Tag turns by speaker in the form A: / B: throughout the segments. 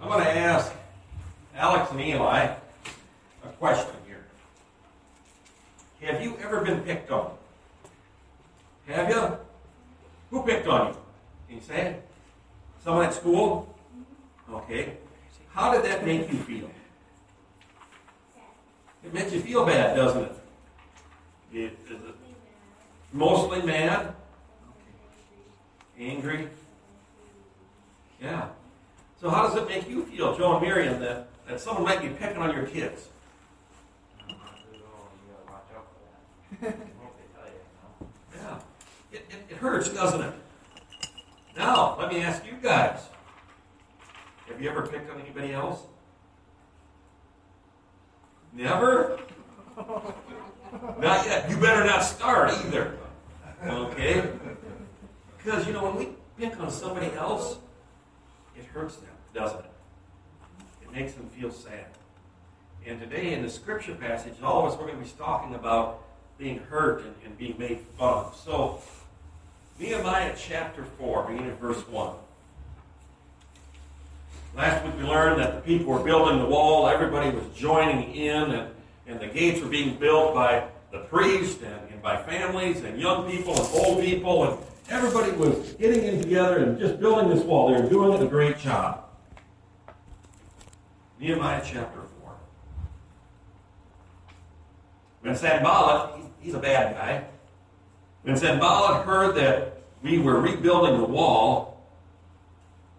A: I'm going to ask Alex and Eli a question here. Have you ever been picked on? Have you? Who picked on you? Can you say it? Someone at school? Okay. How did that make you feel? It makes you feel bad, doesn't it? it is it mostly mad? Angry? Yeah. So how does it make you feel, Joe and Miriam, that, that someone might be picking on your kids? Yeah. It, it, it hurts, doesn't it? Now, let me ask you guys. Have you ever picked on anybody else? Never? Not yet. You better not start either. Okay? Because, you know, when we pick on somebody else, it hurts them, doesn't it? It makes them feel sad. And today in the scripture passage, all of us, we're going to be talking about being hurt and, and being made fun of. So, Nehemiah chapter 4, beginning at verse 1. Last week we learned that the people were building the wall, everybody was joining in, and, and the gates were being built by the priest and, and by families and young people and old people, and everybody was getting in together and just building this wall. They were doing a great job. Nehemiah chapter 4. When Sanballat, he's, a bad guy, when Sanballat heard that we were rebuilding the wall,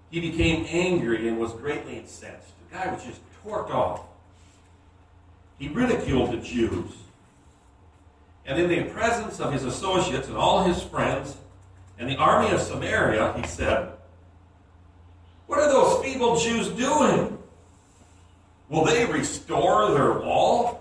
A: he became angry and was greatly incensed. The guy was just torqued off. He ridiculed the Jews. And in the presence of his associates and all his friends and the army of Samaria, he said, What are those feeble Jews doing? Will they restore their wall?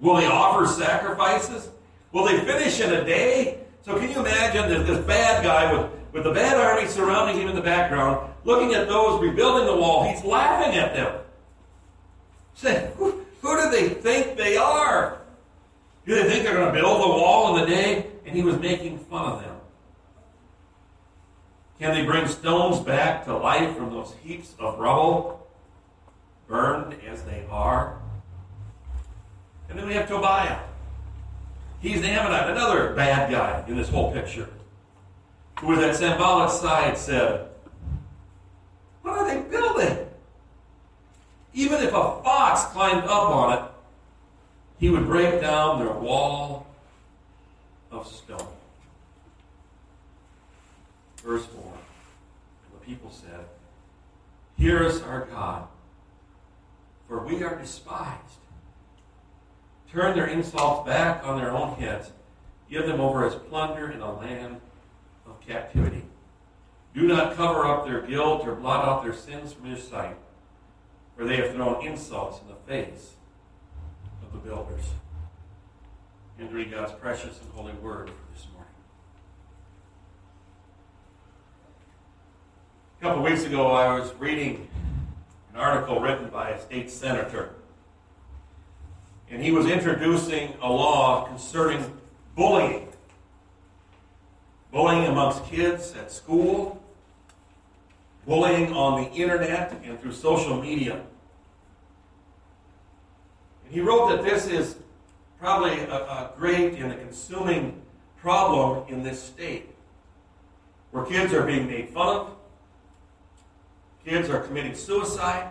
A: Will they offer sacrifices? Will they finish in a day? So can you imagine this, this bad guy with, with the bad army surrounding him in the background, looking at those rebuilding the wall, he's laughing at them. Saying, who, who do they think they are? Do they think they're going to build the wall in the day? And he was making fun of them. Can they bring stones back to life from those heaps of rubble, burned as they are? And then we have Tobiah. He's the Ammonite, another bad guy in this whole picture, who was at Sanballat's side said, What are they building? Even if a fox climbed up on it, he would break down their wall of stone. Verse 4 The people said, Hear us, our God, for we are despised. Turn their insults back on their own heads. Give them over as plunder in a land of captivity. Do not cover up their guilt or blot out their sins from your sight, for they have thrown insults in the face of the builders. And read God's precious and holy word for this morning. A couple of weeks ago, I was reading an article written by a state senator and he was introducing a law concerning bullying. Bullying amongst kids at school, bullying on the internet and through social media. And he wrote that this is probably a, a great and a consuming problem in this state, where kids are being made fun of, kids are committing suicide,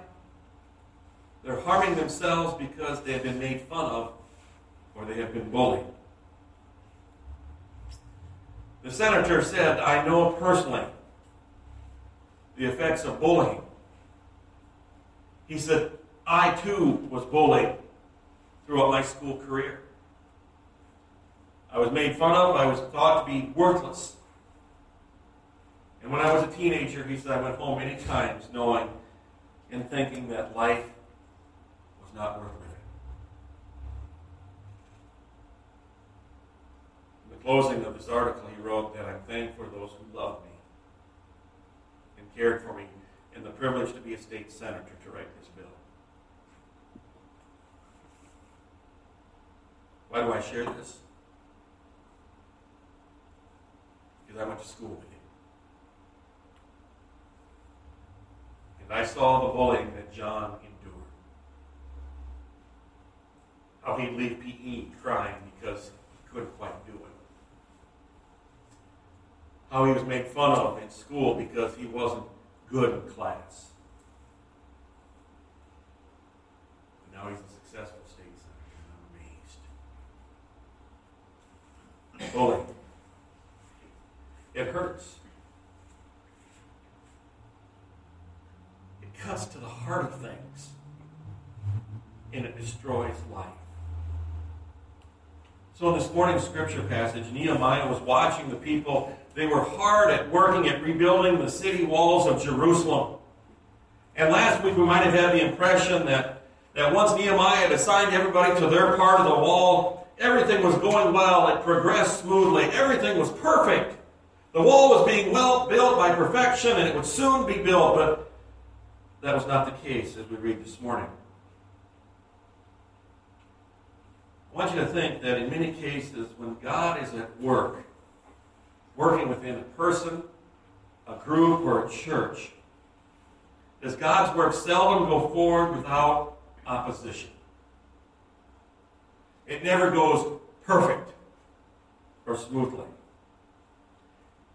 A: they're harming themselves because they have been made fun of or they have been bullied. The senator said, I know personally the effects of bullying. He said, I too was bullied throughout my school career. I was made fun of, I was thought to be worthless. And when I was a teenager, he said, I went home many times knowing and thinking that life was not worth living. In the closing of this article, he wrote that I'm thankful for those who loved me and cared for me and the privilege to be a state senator to write this bill. Why do I share this? Because I went to school with him. And I saw the bullying that John How he'd leave PE crying because he couldn't quite do it. How he was made fun of in school because he wasn't good in class. And now he's a successful state senator, I'm amazed. Bullying. It hurts. It cuts to the heart of things. And it destroys life. So in this morning's scripture passage, Nehemiah was watching the people. They were hard at working at rebuilding the city walls of Jerusalem. And last week we might have had the impression that, that once Nehemiah had assigned everybody to their part of the wall, everything was going well. It progressed smoothly. Everything was perfect. The wall was being well built by perfection and it would soon be built, but that was not the case as we read this morning. I want you to think that in many cases, when God is at work, working within a person, a group, or a church, does God's work seldom go forward without opposition. It never goes perfect or smoothly.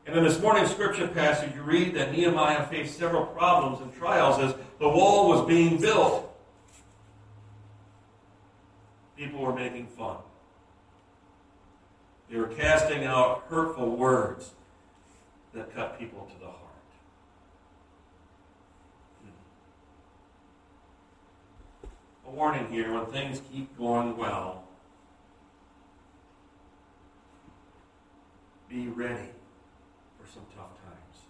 A: And in this morning's scripture passage, you read that Nehemiah faced several problems and trials as the wall was being built. People were making fun. They were casting out hurtful words that cut people to the heart. A warning here when things keep going well, be ready for some tough times.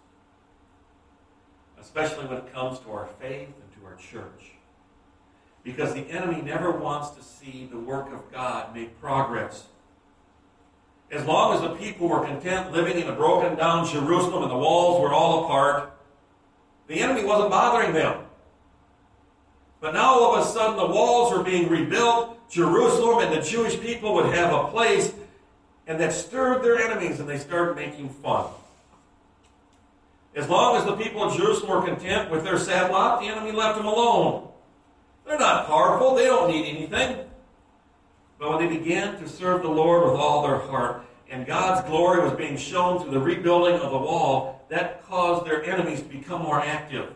A: Especially when it comes to our faith and to our church. Because the enemy never wants to see the work of God make progress. As long as the people were content living in a broken down Jerusalem and the walls were all apart, the enemy wasn't bothering them. But now all of a sudden the walls were being rebuilt, Jerusalem and the Jewish people would have a place, and that stirred their enemies and they started making fun. As long as the people of Jerusalem were content with their sad lot, the enemy left them alone. They're not powerful, they don't need anything. But when they began to serve the Lord with all their heart, and God's glory was being shown through the rebuilding of the wall, that caused their enemies to become more active.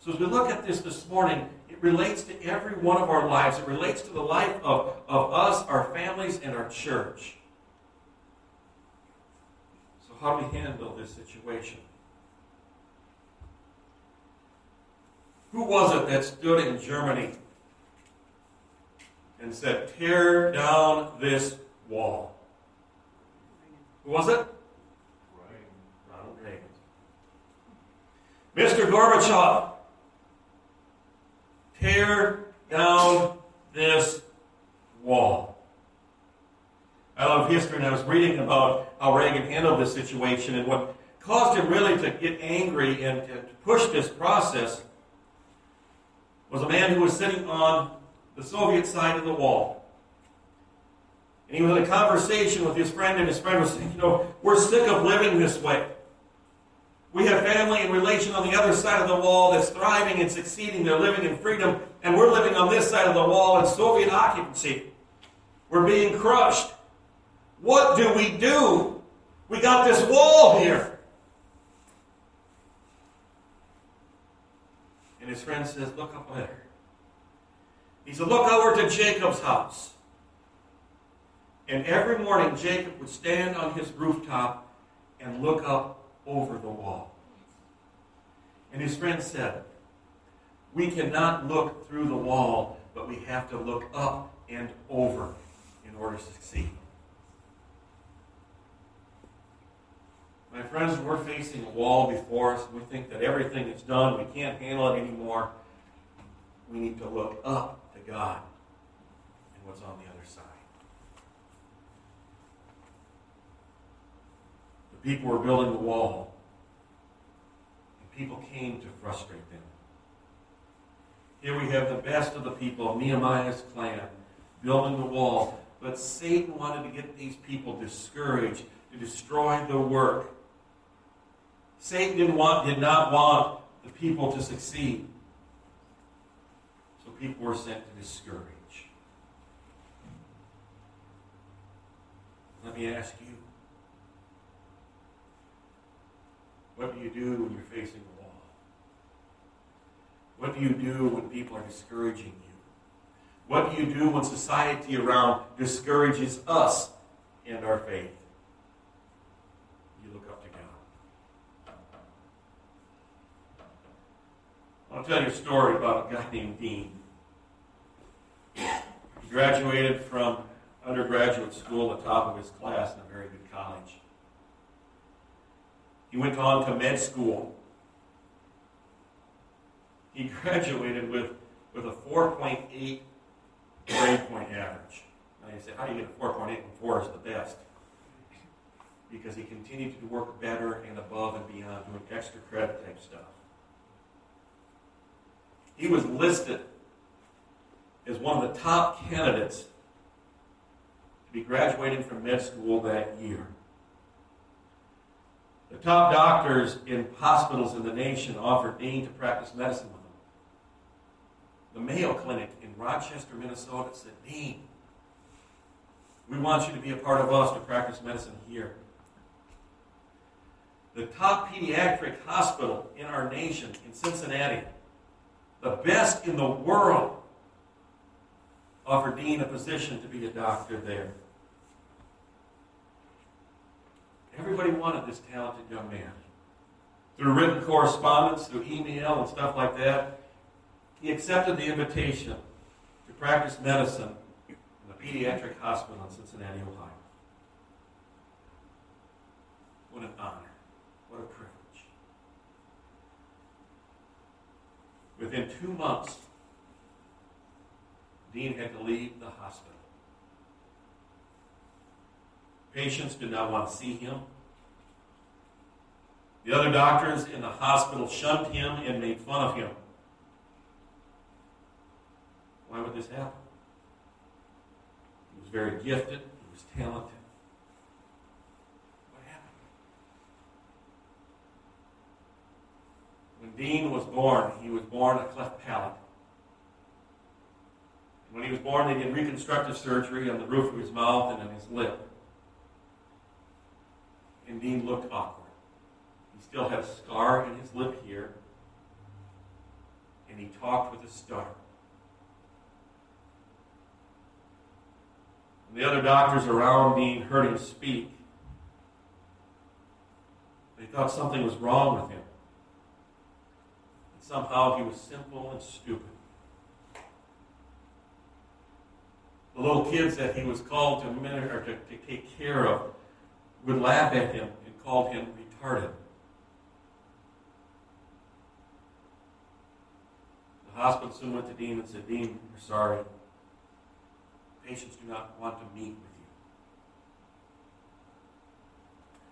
A: So as we look at this this morning, it relates to every one of our lives. It relates to the life of, of us, our families, and our church. So how do we handle this situation? Who was it that stood in Germany and said, Tear down this wall? Who was it? Ronald Reagan. Mr. Gorbachev, tear down this wall. I love history, and I was reading about how Reagan handled this situation and what caused him really to get angry and to push this process was a man who was sitting on the Soviet side of the wall. And he was in a conversation with his friend, and his friend was saying, You know, we're sick of living this way. We have family and relation on the other side of the wall that's thriving and succeeding. They're living in freedom, and we're living on this side of the wall in Soviet occupancy. We're being crushed. What do we do? We got this wall here. His friend says, Look up there. He said, Look over to Jacob's house. And every morning, Jacob would stand on his rooftop and look up over the wall. And his friend said, We cannot look through the wall, but we have to look up and over in order to succeed. My friends, we're facing a wall before us. We think that everything is done. We can't handle it anymore. We need to look up to God and what's on the other side. The people were building the wall, and people came to frustrate them. Here we have the best of the people Nehemiah's clan building the wall, but Satan wanted to get these people discouraged, to destroy the work. Satan didn't want, did not want the people to succeed. So people were sent to discourage. Let me ask you what do you do when you're facing a wall? What do you do when people are discouraging you? What do you do when society around discourages us and our faith? You look up to God. I'll tell you a story about a guy named Dean. He graduated from undergraduate school at the top of his class in a very good college. He went on to med school. He graduated with, with a 4.8 grade point average. Now you say, how do you get a 4.8 when 4 is the best? Because he continued to work better and above and beyond, doing extra credit type stuff. He was listed as one of the top candidates to be graduating from med school that year. The top doctors in hospitals in the nation offered Dean to practice medicine with them. The Mayo Clinic in Rochester, Minnesota said, Dean, we want you to be a part of us to practice medicine here. The top pediatric hospital in our nation in Cincinnati, the best in the world, offered Dean a position to be a doctor there. Everybody wanted this talented young man. Through written correspondence, through email, and stuff like that, he accepted the invitation to practice medicine in the pediatric hospital in Cincinnati, Ohio. What an honor. What a privilege. Within two months, Dean had to leave the hospital. Patients did not want to see him. The other doctors in the hospital shunned him and made fun of him. Why would this happen? He was very gifted, he was talented. What happened? When Dean was born, he was born a cleft palate. When he was born, they did reconstructive surgery on the roof of his mouth and on his lip. And Dean looked awkward. He still had a scar in his lip here, and he talked with a. When the other doctors around Dean heard him speak, they thought something was wrong with him. Somehow he was simple and stupid. The little kids that he was called to, or to, to take care of would laugh at him and called him retarded. The hospital soon went to Dean and said, Dean, we're sorry. Patients do not want to meet with you.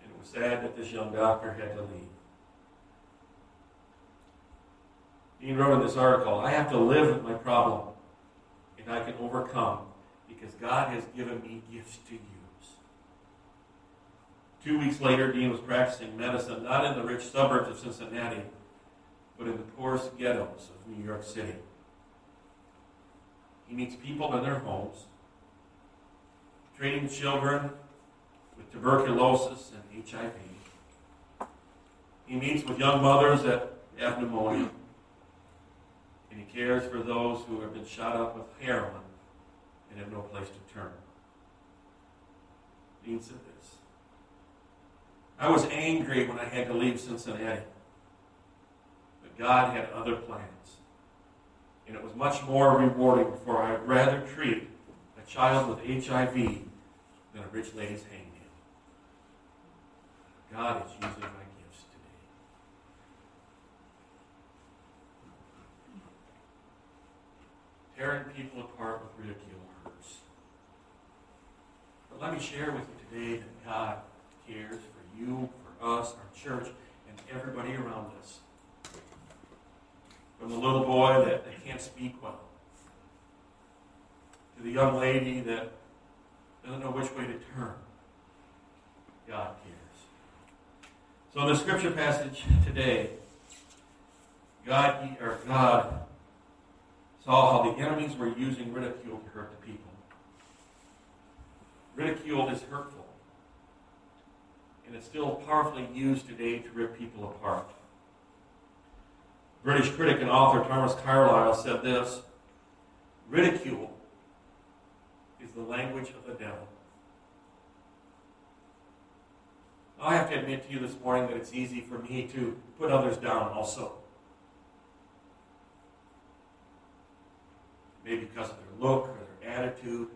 A: And it was sad that this young doctor had to leave. Dean wrote in this article, I have to live with my problem, and I can overcome because God has given me gifts to use. Two weeks later, Dean was practicing medicine not in the rich suburbs of Cincinnati, but in the poorest ghettos of New York City. He meets people in their homes, treating children with tuberculosis and HIV. He meets with young mothers that have pneumonia, and he cares for those who have been shot up with heroin and have no place to turn. Dean said this I was angry when I had to leave Cincinnati, but God had other plans. And it was much more rewarding, for I'd rather treat a child with HIV than a rich lady's hangnail. God is using my gifts today. Tearing people apart with ridicule hurts. But let me share with you today that God cares for you, for us, our church, and everybody around us. From the little boy that, that can't speak well, to the young lady that doesn't know which way to turn, God cares. So in the scripture passage today, God, or God saw how the enemies were using ridicule to hurt the people. Ridicule is hurtful, and it's still powerfully used today to rip people apart. British critic and author Thomas Carlyle said this Ridicule is the language of the devil. I have to admit to you this morning that it's easy for me to put others down also. Maybe because of their look or their attitude,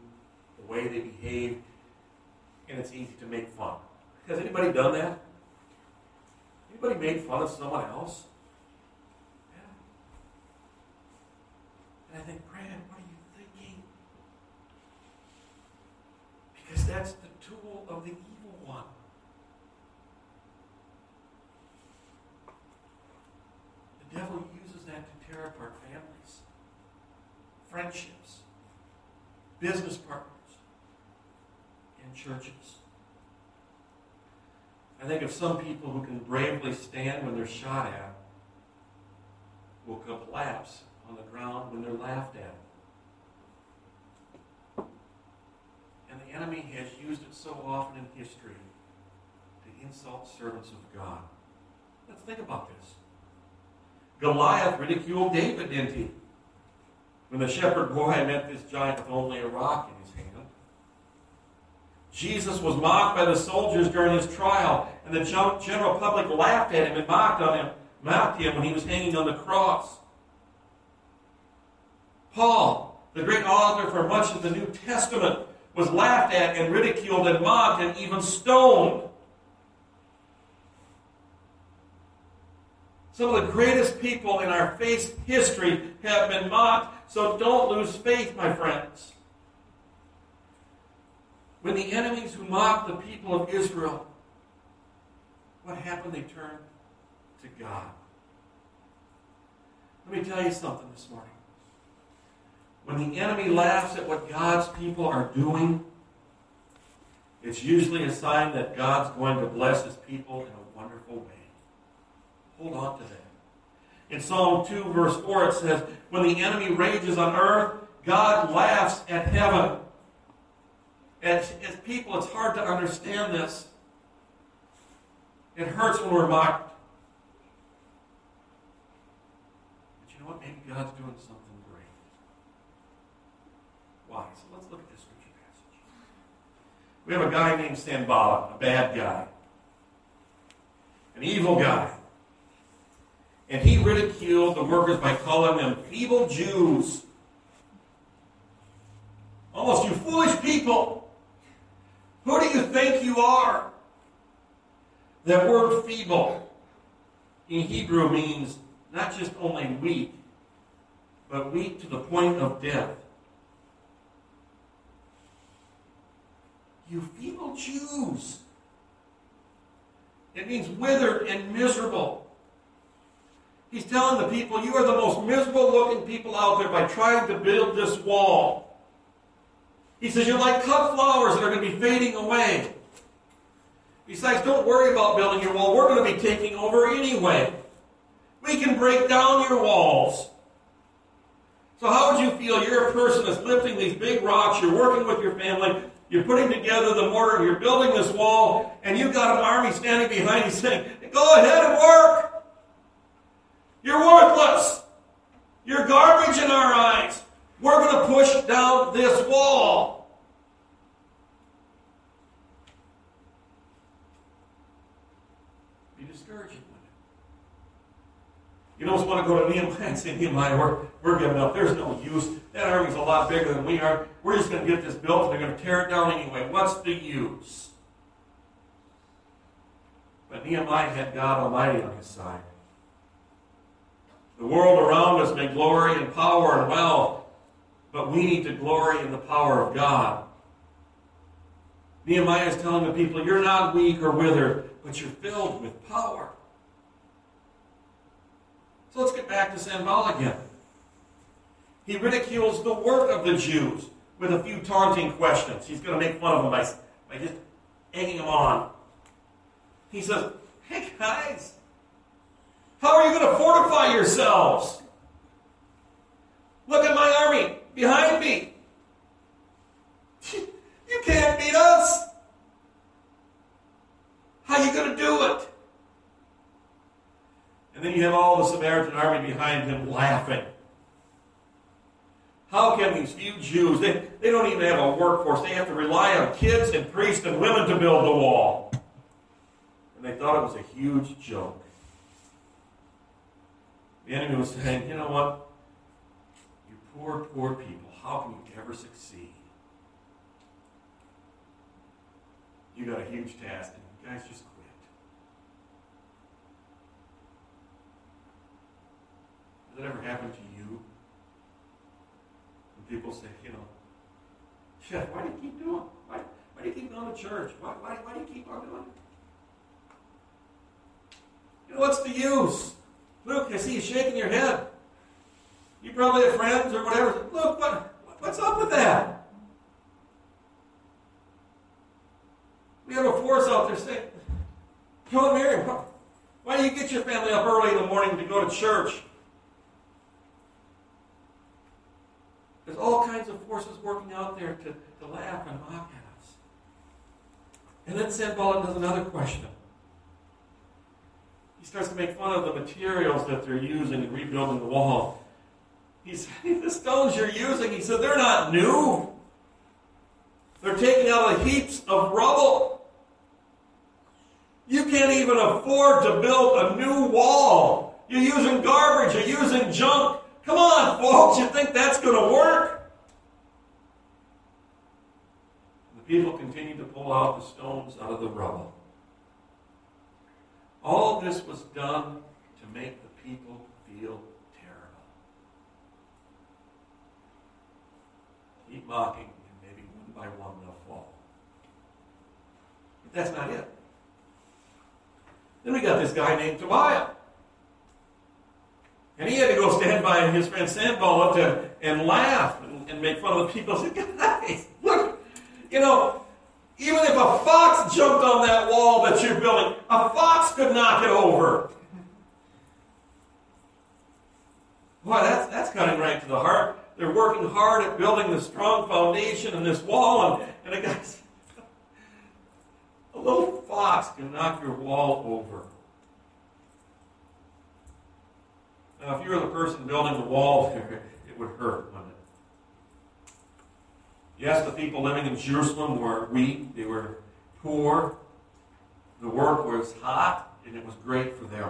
A: the way they behave, and it's easy to make fun. Has anybody done that? Anybody made fun of someone else? Yeah. And I think, Brad, what are you thinking? Because that's the tool of the evil one. The devil uses that to tear apart friendships, business partners, and churches. I think of some people who can bravely stand when they're shot at will collapse on the ground when they're laughed at. And the enemy has used it so often in history to insult servants of God. Let's think about this. Goliath ridiculed David, didn't he? When the shepherd boy met this giant with only a rock in his hand. Jesus was mocked by the soldiers during his trial, and the general public laughed at him and mocked on him, mocked him when he was hanging on the cross. Paul, the great author for much of the New Testament, was laughed at and ridiculed and mocked and even stoned. Some of the greatest people in our faith history have been mocked, so don't lose faith, my friends. When the enemies who mocked the people of Israel, what happened? They turned to God. Let me tell you something this morning. When the enemy laughs at what God's people are doing, it's usually a sign that God's going to bless his people in a wonderful way. Hold on to that. In Psalm 2, verse 4, it says, When the enemy rages on earth, God laughs at heaven. As, as people, it's hard to understand this. It hurts when we're mocked. But you know what? Maybe God's doing something great. Why? So let's look at this scripture passage. We have a guy named Sanballat, a bad guy, an evil guy. And he ridiculed the workers by calling them feeble Jews. Almost you foolish people. Who do you think you are? That word feeble in Hebrew means not just only weak, but weak to the point of death. You feeble Jews. It means withered and miserable. He's telling the people, you are the most miserable looking people out there by trying to build this wall. He says, You're like cut flowers that are going to be fading away. Besides, don't worry about building your wall. We're going to be taking over anyway. We can break down your walls. So, how would you feel? You're a person that's lifting these big rocks, you're working with your family, you're putting together the mortar, you're building this wall, and you've got an army standing behind you saying, Go ahead and work. You're worthless. You're garbage in our eyes. We're going to push down this wall. Be discouraging with it. You don't want to go to Nehemiah and say, Nehemiah, we're, we're giving up. There's no use. That army's a lot bigger than we are. We're just going to get this built and they're going to tear it down anyway. What's the use? But Nehemiah had God Almighty on his side. The world around us may glory in power and wealth, but we need to glory in the power of God. Nehemiah is telling the people, you're not weak or withered, but you're filled with power. So let's get back to Sanballat again. He ridicules the work of the Jews with a few taunting questions. He's going to make fun of them by, by just egging them on. He says, Hey guys, How are you going to fortify yourselves? Look at my army behind me. You can't beat us. How are you going to do it? And then you have all the Samaritan army behind him laughing. How can these few Jews, they, they don't even have a workforce. They have to rely on kids and priests and women to build the wall. And they thought it was a huge joke. The enemy was saying, you know what? You poor, poor people, how can you ever succeed? You got a huge task, and you guys just quit. Has that ever happened to you? When people say, you know, Chef, why do you keep doing? Why, why do you keep going to church? Why, why, why do you keep on doing it? You know, what's the use? Luke, I see you shaking your head. You probably have friends or whatever. Look, what, what's up with that? We have a force out there saying, John Mary, why do you get your family up early in the morning to go to church? There's all kinds of forces working out there to, to laugh and mock at us. And then Sanballat does another question starts to make fun of the materials that they're using in rebuilding the wall. He said, The stones you're using, he said, they're not new. They're taken out of heaps of rubble. You can't even afford to build a new wall. You're using garbage, you're using junk. Come on, folks, you think that's going to work? The people continue to pull out the stones out of the rubble. All this was done to make the people feel terrible. Keep mocking, and maybe one by one they'll fall. But that's not it. Then we got this guy named Tobiah. And he had to go stand by his friend Sanballat and, and laugh and, and make fun of the people. Say, guys, look, you know, even if a fox jumped on that wall that you're building, a fox could knock it over. Boy, that's, that's cutting right to the heart. They're working hard at building this strong foundation and this wall, and, and guy a little fox can knock your wall over. Now, if you were the person building the wall it would hurt, wouldn't it? Yes, the people living in Jerusalem were weak, they were poor. The work was hot, and it was great for them.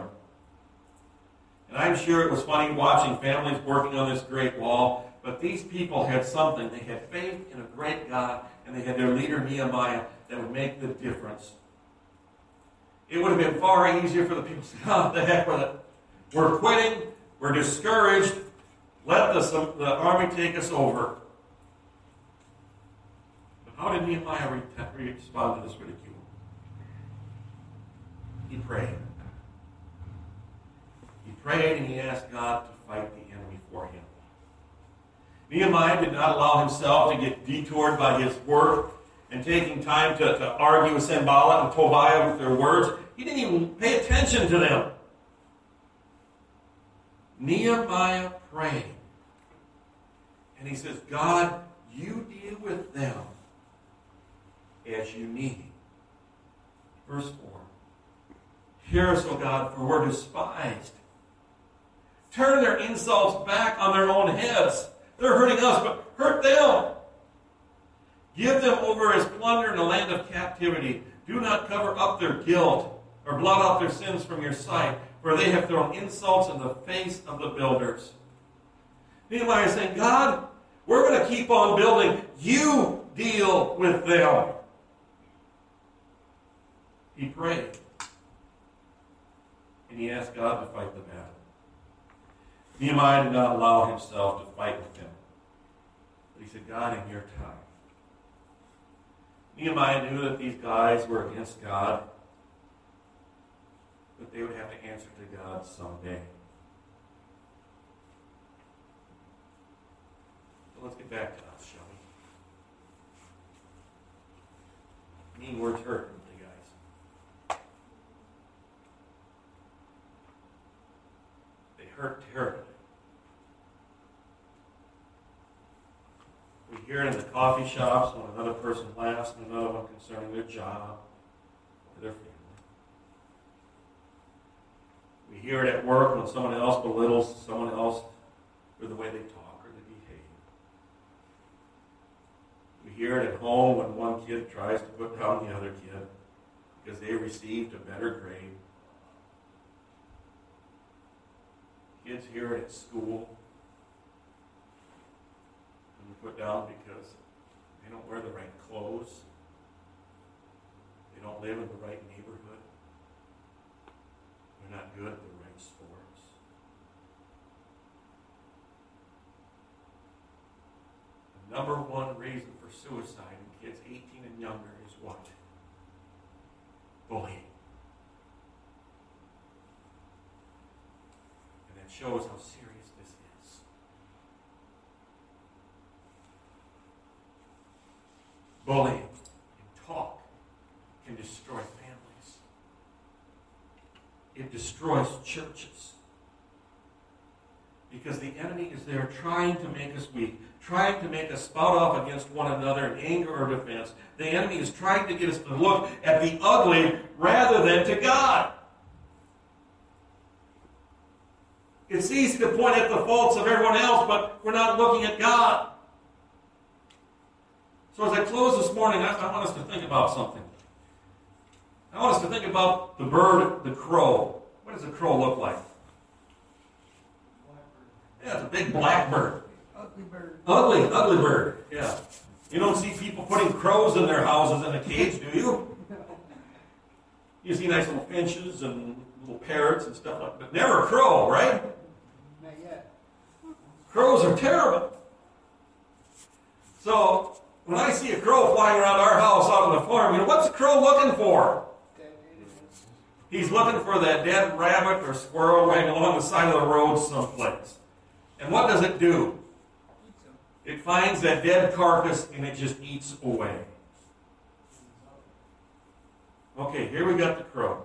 A: And I'm sure it was funny watching families working on this great wall, but these people had something. They had faith in a great God, and they had their leader Nehemiah that would make the difference. It would have been far easier for the people to say, oh, the heck with it. We're quitting. We're discouraged. Let the, the army take us over. How did Nehemiah respond to this ridicule? He prayed. He prayed and he asked God to fight the enemy for him. Nehemiah did not allow himself to get detoured by his work and taking time to, to argue with Sanballat and Tobiah with their words. He didn't even pay attention to them. Nehemiah prayed. And he says, God, you deal with them as you need. Verse 4. Hear us, O God, for we're despised. Turn their insults back on their own heads. They're hurting us, but hurt them. Give them over as plunder in the land of captivity. Do not cover up their guilt or blot out their sins from your sight, for they have thrown insults in the face of the builders. Nehemiah is saying, God, we're going to keep on building. You deal with them. He prayed. And he asked God to fight the battle. Nehemiah did not allow himself to fight with him. But he said, God, in your time. Nehemiah knew that these guys were against God, but they would have to answer to God someday. So let's get back to us, shall we? Mean words hurt. Hurt terribly. We hear it in the coffee shops when another person laughs and another one concerning their job or their family. We hear it at work when someone else belittles someone else for the way they talk or they behave. We hear it at home when one kid tries to put down the other kid because they received a better grade. Kids here at school and put down because they don't wear the right clothes. They don't live in the right neighborhood. They're not good at the right sports. The number one reason for suicide in kids 18 and younger is what? Bullying. That shows how serious this is. Bullying and talk can destroy families. It destroys churches. Because the enemy is there trying to make us weak, trying to make us spout off against one another in anger or defense. The enemy is trying to get us to look at the ugly rather than to God. It's easy to point at the faults of everyone else, but we're not looking at God. So as I close this morning, I, I want us to think about something. I want us to think about the bird, the crow. What does a crow look like? Yeah, it's a big black bird.
B: Ugly bird.
A: Ugly, ugly bird. Yeah. You don't see people putting crows in their houses in a cage, do you? You see nice little finches and little parrots and stuff like that. But never a crow, right?
B: Not yet.
A: Crows are terrible. So when I see a crow flying around our house out on the farm, you know, what's a crow looking for?
B: That it is.
A: He's looking for that dead rabbit or squirrel laying along the side of the road someplace. And what does it do? It finds that dead carcass and it just eats away. Okay, here we got the crow.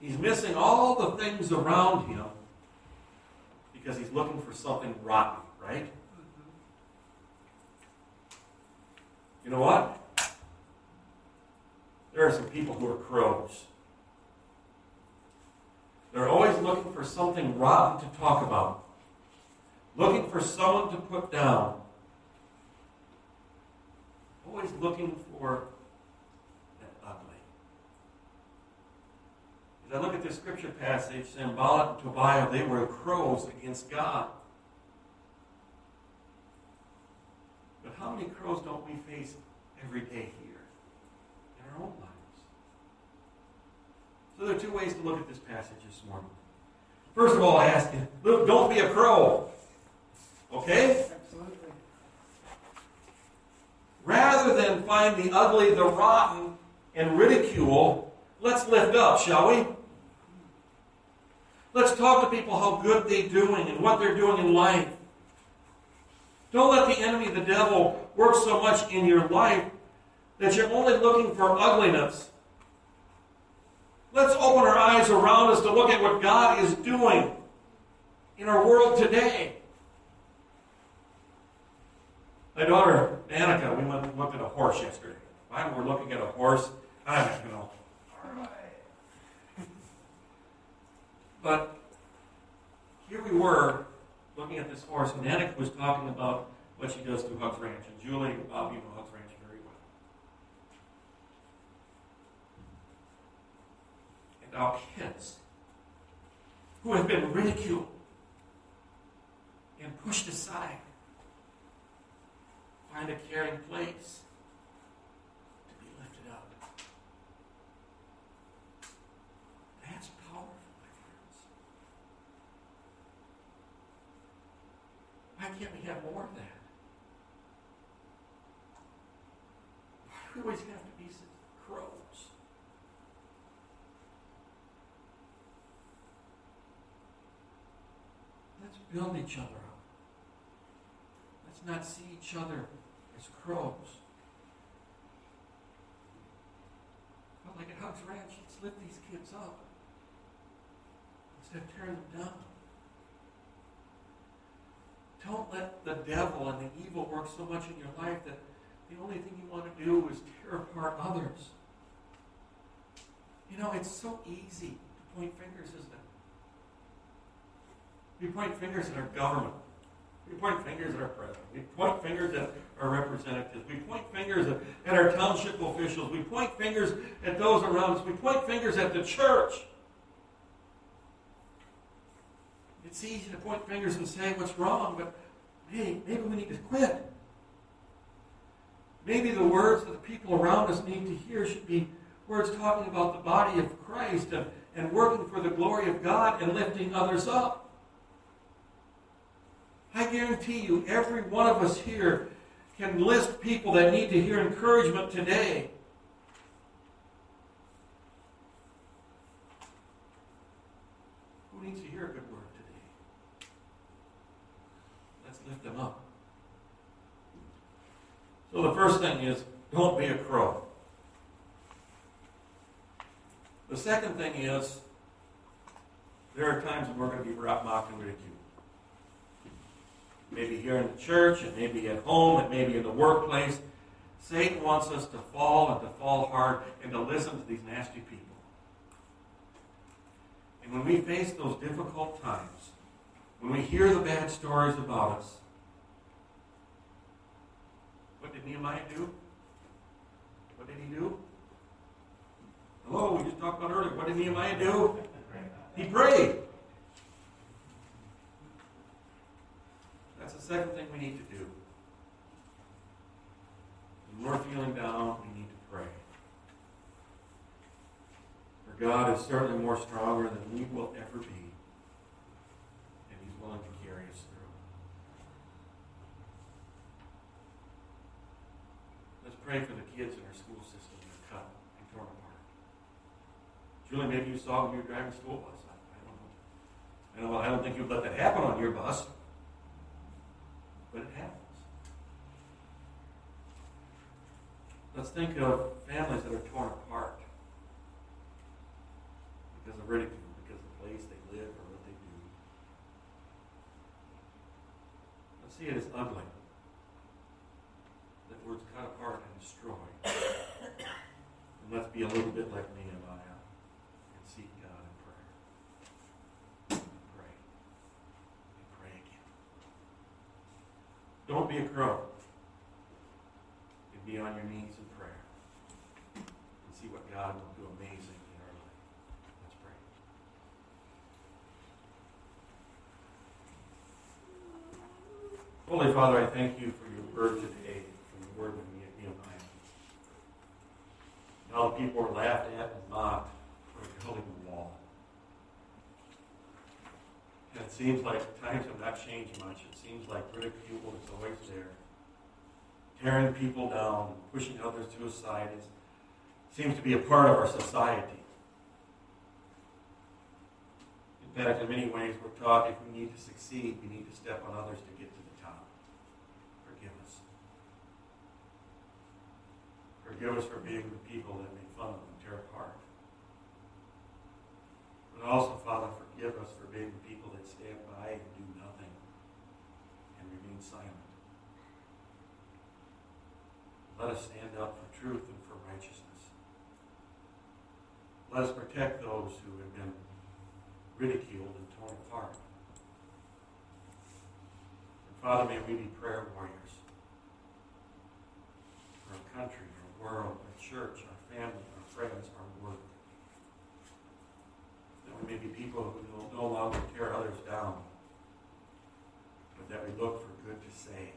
A: He's missing all the things around him because he's looking for something rotten, right? Mm-hmm. You know what? There are some people who are crows. They're always looking for something rotten to talk about, looking for someone to put down, always looking for that ugly. I look at this scripture passage, Sanballat and Tobiah, they were crows against God. But how many crows don't we face every day here in our own lives? So there are two ways to look at this passage this morning. First of all, I ask you, look, don't be a crow. Okay?
B: Absolutely.
A: Rather than find the ugly, the rotten, and ridicule, let's lift up, shall we? Let's talk to people how good they're doing and what they're doing in life. Don't let the enemy, the devil, work so much in your life that you're only looking for ugliness. Let's open our eyes around us to look at what God is doing in our world today. My daughter, Danica, we went and looked at a horse yesterday. Why we're looking at a horse, I don't know. But here we were looking at this horse, and Danica was talking about what she does through Hugs Ranch. And Julie Bob, you know Hugs Ranch very well. And our kids, who have been ridiculed and pushed aside, find a caring place to be lifted up. That's powerful, my friends. Why can't we have more of that? We always have to be crows? Let's build each other up. Let's not see each other as crows. But like at Hugs Ranch, let's lift these kids up. Instead of tearing them down. Don't let the devil and the evil work so much in your life that the only thing you want to do is tear apart others. You know, it's so easy to point fingers, isn't it? We point fingers at our government. We point fingers at our president. We point fingers at our representatives. We point fingers at, at our township officials. We point fingers at those around us. We point fingers at the church. It's easy to point fingers and say what's wrong, but hey, maybe we need to quit. Maybe the words that the people around us need to hear should be words talking about the body of Christ and, and working for the glory of God and lifting others up. I guarantee you, every one of us here can list people that need to hear encouragement today. Who needs to hear a good word today? Let's lift them up. So the first thing is don't be a crow. The second thing is there are times when we're going to be mocked and ridiculed. Maybe here in the church, and maybe at home, and maybe in the workplace. Satan wants us to fall and to fall hard and to listen to these nasty people. And when we face those difficult times, when we hear the bad stories about us, what did Nehemiah do? What did he do? Hello, we just talked about earlier. What did Nehemiah do? He prayed. That's the second thing we need to do. When we're feeling down, we need to pray. For God is certainly more stronger than we will ever be, and He's willing to carry us through. Pray for the kids in our school system that are cut and torn apart. Julie, maybe you saw when you were driving a school bus. I, I don't know. I don't, I don't think you'd let that happen on your bus, but it happens. Let's think of families that are torn apart because of ridicule, because of the place they live or what they do. Let's see it as ugly. That words cut apart and destroyed. and let's be a little bit like Nehemiah and seek God in prayer. And pray. And pray again. Don't be a crow. And be on your knees in prayer. And see what God will do amazing in our life. Let's pray. Holy Father, I thank you for your word today, from the word of Nehemiah. And all the people were laughed at and mocked for building the wall. And it seems like times have not changed much. It seems like ridicule is always there. Tearing people down, pushing others to a side is, seems to be a part of our society. In fact, in many ways, we're taught if we need to succeed, we need to step on others to get to the top. Forgive us. Forgive us for being the people that make fun of and tear apart. But also, Father, forgive us for being the people silent. Let us stand up for truth and for righteousness. Let us protect those who have been ridiculed and torn apart. And Father, may we be prayer warriors for our country, our world, our church, our family, our friends, our work. That we may be people who no longer tear others down, but that we look for good to say.